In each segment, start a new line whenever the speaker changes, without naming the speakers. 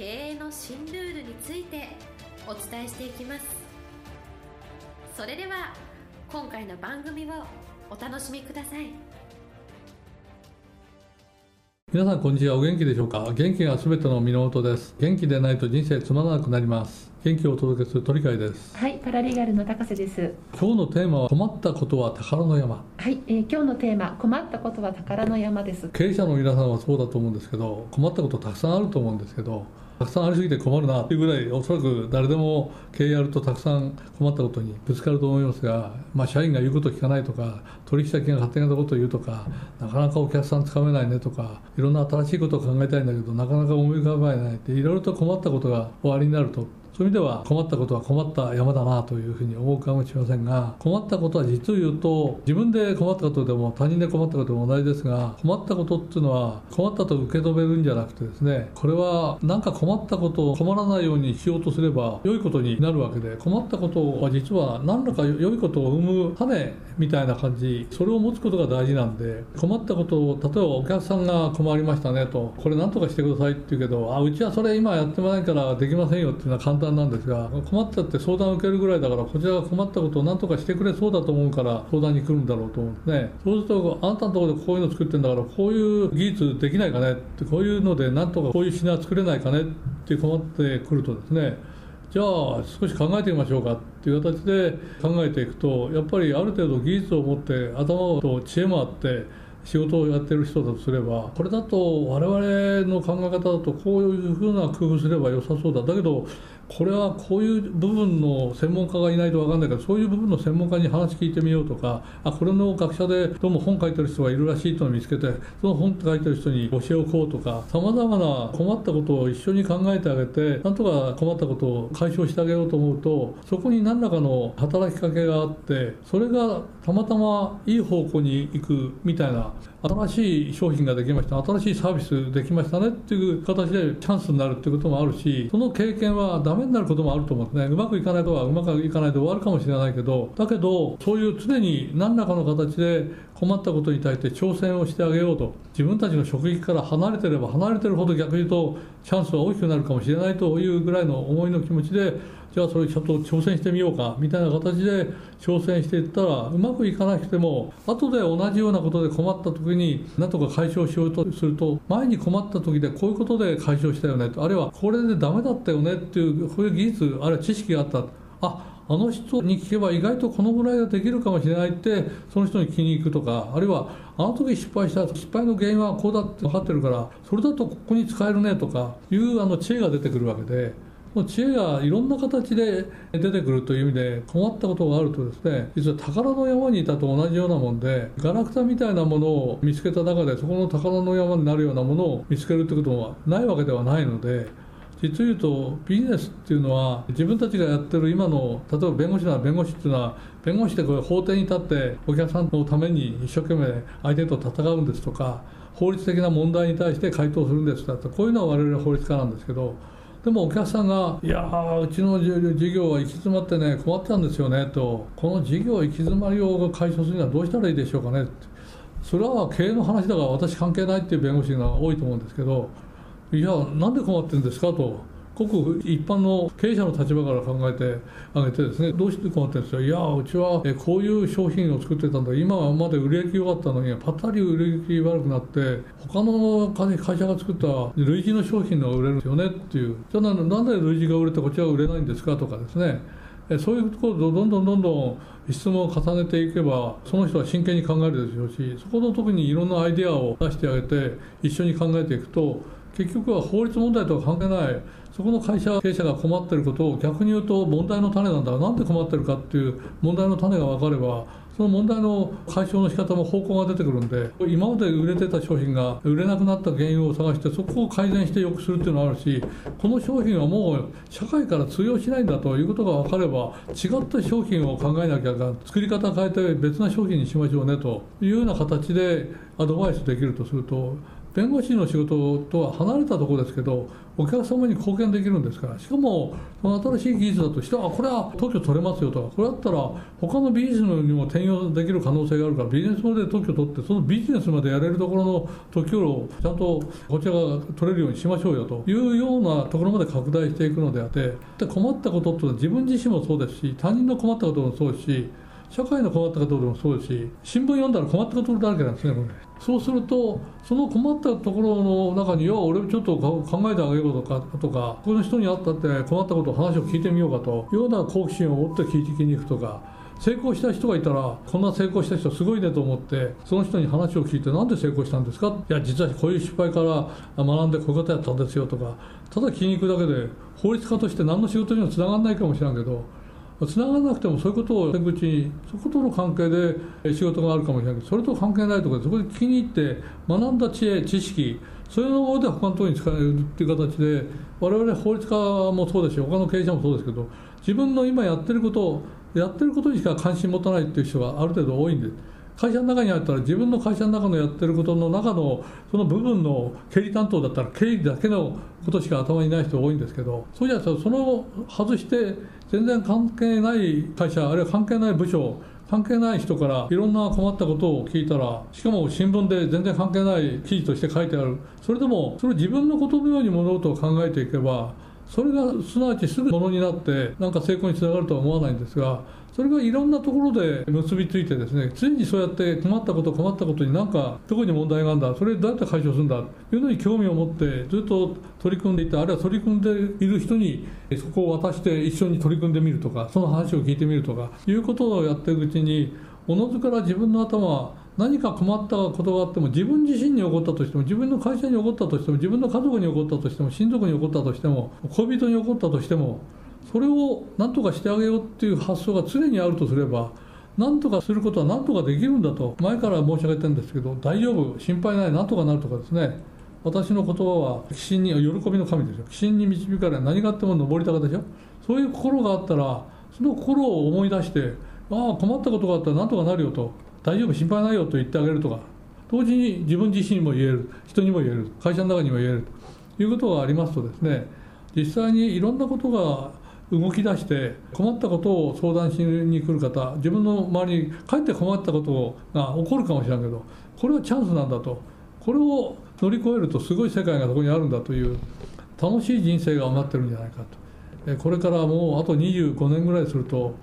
経営の新ルールについてお伝えしていきます。それでは今回の番組をお楽しみください。
皆さんこんにちは。お元気でしょうか？元気がすべての源です。元気でないと人生つまらなくなります。元気をお届けする鳥海です。
はいパラリーガルの高瀬です。
今日のテーマは困ったことは宝の山。
はい、えー、今日のテーマ困ったことは宝の山です。
経営者の皆さんはそうだと思うんですけど困ったことたくさんあると思うんですけどたくさんありすぎて困るなというぐらいおそらく誰でも経営やるとたくさん困ったことにぶつかると思いますが、まあ、社員が言うこと聞かないとか取引先が勝手なことを言うとかなかなかお客さんつかめないねとかいろんな新しいことを考えたいんだけどなかなか思い浮かばないっていろいろと困ったことが終わりになるとそういう意味では困ったことは困った山だなというふうに思うかもしれませんが困ったことは実を言うと自分で困ったことでも他人で困ったことでも同じですが困ったことっていうのは困ったと受け止めるんじゃなくてですねこれは何か困ったことを困らないようにしようとすれば良いことになるわけで困ったことは実は何らか良いことを生む種みたいな感じそれを持つことが大事なんで困ったことを例えばお客さんが困りましたねとこれ何とかしてくださいって言うけどあうちはそれ今やってませんからできませんよっていうのは簡単なんですが困ったって相談を受けるぐらいだからこちらが困ったことを何とかしてくれそうだと思うから相談に来るんだろうと思うんですね。そうするとあんたのところでこういうの作ってるんだからこういう技術できないかねってこういうので何とかこういう品作れないかねって困ってくるとですねじゃあ少し考えてみましょうかっていう形で考えていくとやっぱりある程度技術を持って頭と知恵もあって仕事をやってる人だとすればこれだと我々の考え方だとこういうふうな工夫すれば良さそうだ。だけどこれはこういう部分の専門家がいないと分かんないからそういう部分の専門家に話聞いてみようとかあこれの学者でどうも本書いてる人がいるらしいとの見つけてその本書いてる人に教えをこうとかさまざまな困ったことを一緒に考えてあげてなんとか困ったことを解消してあげようと思うとそこに何らかの働きかけがあってそれがたまたまいい方向に行くみたいな新しい商品ができました新しいサービスできましたねっていう形でチャンスになるっていうこともあるしその経験はダメになることもあると思うんですね。うまくいかないとはうまくいかないで終わるかもしれないけどだけどそういう常に何らかの形で困ったことに対して挑戦をしてあげようと自分たちの職域から離れてれば離れてるほど逆に言うとチャンスは大きくなるかもしれないというぐらいの思いの気持ちでじゃあそれちょっと挑戦してみようかみたいな形で挑戦していったらうまくいかなくても後で同じようなことで困った時に何とか解消しようとすると前に困った時でこういうことで解消したよねあるいはこれでダメだったよねっていうこういう技術あるいは知識があった。ああの人に聞けば意外とこのぐらいはできるかもしれないってその人に聞きに行くとか。あるいはあの時失敗した失敗の原因はこうだって分かってるからそれだとここに使えるねとかいうあの知恵が出てくるわけで。知恵がいろんな形で出てくるという意味で困ったことがあるとですね実は宝の山にいたと同じようなもんでガラクタみたいなものを見つけた中でそこの宝の山になるようなものを見つけるということはないわけではないので実を言うとビジネスっていうのは自分たちがやってる今の例えば弁護士なら弁護士っていうのは弁護士でこれ法廷に立ってお客さんのために一生懸命相手と戦うんですとか法律的な問題に対して回答するんですとかこういうのは我々法律家なんですけどでもお客さんが「いやうちの事業は行き詰まってね困ってたんですよね」と「この事業行き詰まりを解消するにはどうしたらいいでしょうかね」ってそれは経営の話だから私関係ないっていう弁護士が多いと思うんですけど「いやなんで困ってるんですか?」と。ごく一般の経営者の立場から考えてあげてですねどうして困ってるんですか？いやうちはこういう商品を作ってたんだ。今まで売れ行き良かったのにパタリ売れ行き悪くなって他の会社が作った類似の商品が売れるんですよねっていう。じゃあなんで類似が売れてこっちは売れないんですかとかですね。そういうところをどんどんどんどん質問を重ねていけばその人は真剣に考えるでしょうしそこの時にいろんなアイデアを出してあげて一緒に考えていくと結局は法律問題とは関係ない。そこの会社経営者が困っていることを逆に言うと問題の種なんだな。んで困ってるかっていう問題の種が分かればその問題の解消の仕方も方向が出てくるんで今まで売れてた商品が売れなくなった原因を探してそこを改善して良くするっていうのがあるしこの商品はもう社会から通用しないんだということが分かれば違った商品を考えなきゃ作り方変えて別な商品にしましょうねというような形でアドバイスできるとすると弁護士の仕事とは離れたところですけどお客様に貢献できるんですから。しかも新しい技術だとしてはこれは特許取れますよとかこれだったら他のビジネスにも転用できる可能性があるからビジネスモデル特許取ってそのビジネスまでやれるところの特許をちゃんとこちらが取れるようにしましょうよと。いうようなところまで拡大していくのであって困ったことっていうのは自分自身もそうですし他人の困ったこともそうですし社会の困ったことでもそうですし新聞読んだら困ったことだらけなんですねこれ。そうするとその困ったところの中には俺ちょっと考えてあげようとかとかこの人に会ったって困ったことを話を聞いてみようかというような好奇心を持って聞いてきに行くとか成功した人がいたらこんな成功した人すごいねと思ってその人に話を聞いてなんで成功したんですか？いや実はこういう失敗から学んでこういうことやったんですよとかただ聞きに行くだけで法律家として何の仕事にもつながらないかもしれんけどつながらなくてもそういうことを手口にそことの関係で仕事があるかもしれないけどそれと関係ないとかそこで気に入って学んだ知恵知識そういうので他のところに使えるっていう形で我々法律家もそうですし他の経営者もそうですけど自分の今やってることやってることにしか関心持たないっていう人がある程度多いんです。会社の中にあったら自分の会社の中のやってることの中のその部分の経理担当だったら経理だけのことしか頭にない人多いんですけどそうじゃなくてその外して全然関係ない会社あるいは関係ない部署関係ない人からいろんな困ったことを聞いたらしかも新聞で全然関係ない記事として書いてある。それでもそれを自分のことのように物事を考えていけばそれがすなわちすぐものになってなんか成功につながるとは思わないんですがそれがいろんなところで結びついてですね常にそうやって困ったこと困ったことに何かどこに問題があるんだそれどうやって解消するんだというのに興味を持ってずっと取り組んでいたあるいは取り組んでいる人にそこを渡して一緒に取り組んでみるとかその話を聞いてみるとかいうことをやっていくうちにおのずから自分の頭何か困ったことがあっても自分自身に起こったとしても自分の会社に起こったとしても自分の家族に起こったとしても親族に起こったとしても恋人に起こったとしてもそれを何とかしてあげようっていう発想が常にあるとすれば何とかすることは何とかできるんだと前から申し上げてるんですけど大丈夫心配ない何とかなるとかですね。私の言葉は寄進に喜びの神ですよ。寄進に導かれ何があっても登り高でしょそういう心があったらその心を思い出してああ困ったことがあったら何とかなるよと。大丈夫心配ないよと言ってあげるとか同時に自分自身にも言える人にも言える会社の中にも言えるということがありますとですね実際にいろんなことが動き出して困ったことを相談しに来る方自分の周りにかえって困ったことが起こるかもしれないけどこれはチャンスなんだとこれを乗り越えるとすごい世界がそこにあるんだという楽しい人生が待ってるんじゃないかと。これからもうあと25年ぐらいすると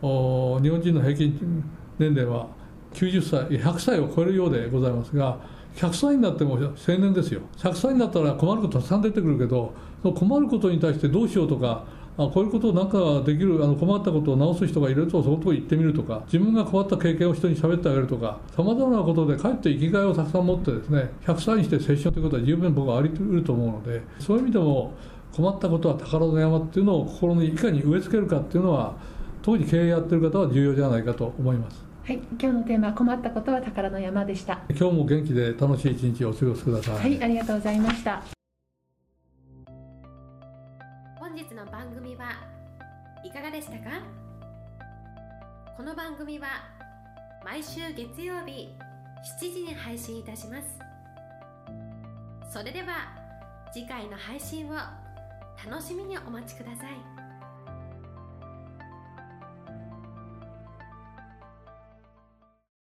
日本人の平均年齢は90歳100歳を超えるようでございますが100歳になっても青年ですよ100歳になったら困ることたくさん出てくるけどその困ることに対してどうしようとかあこういうことをなんかできるあの困ったことを直す人がいるとそこと行ってみるとか自分が困った経験を人に喋ってあげるとかさまざまなことでかえって生きがいをたくさん持ってですね100歳にして青春ということは十分僕はあり得ると思うのでそういう意味でも困ったことは宝の山っていうのを心にいかに植え付けるかっていうのは当時経営やってる方は重要じゃないかと思います。
はい、今日のテーマ困ったことは宝の山でした。
今日も元気で楽しい一日をお過ごしください。
はい、ありがとうございました。
本日の番組はいかがでしたか？この番組は毎週月曜日7時に配信いたしますそれでは次回の配信を楽しみにお待ちください。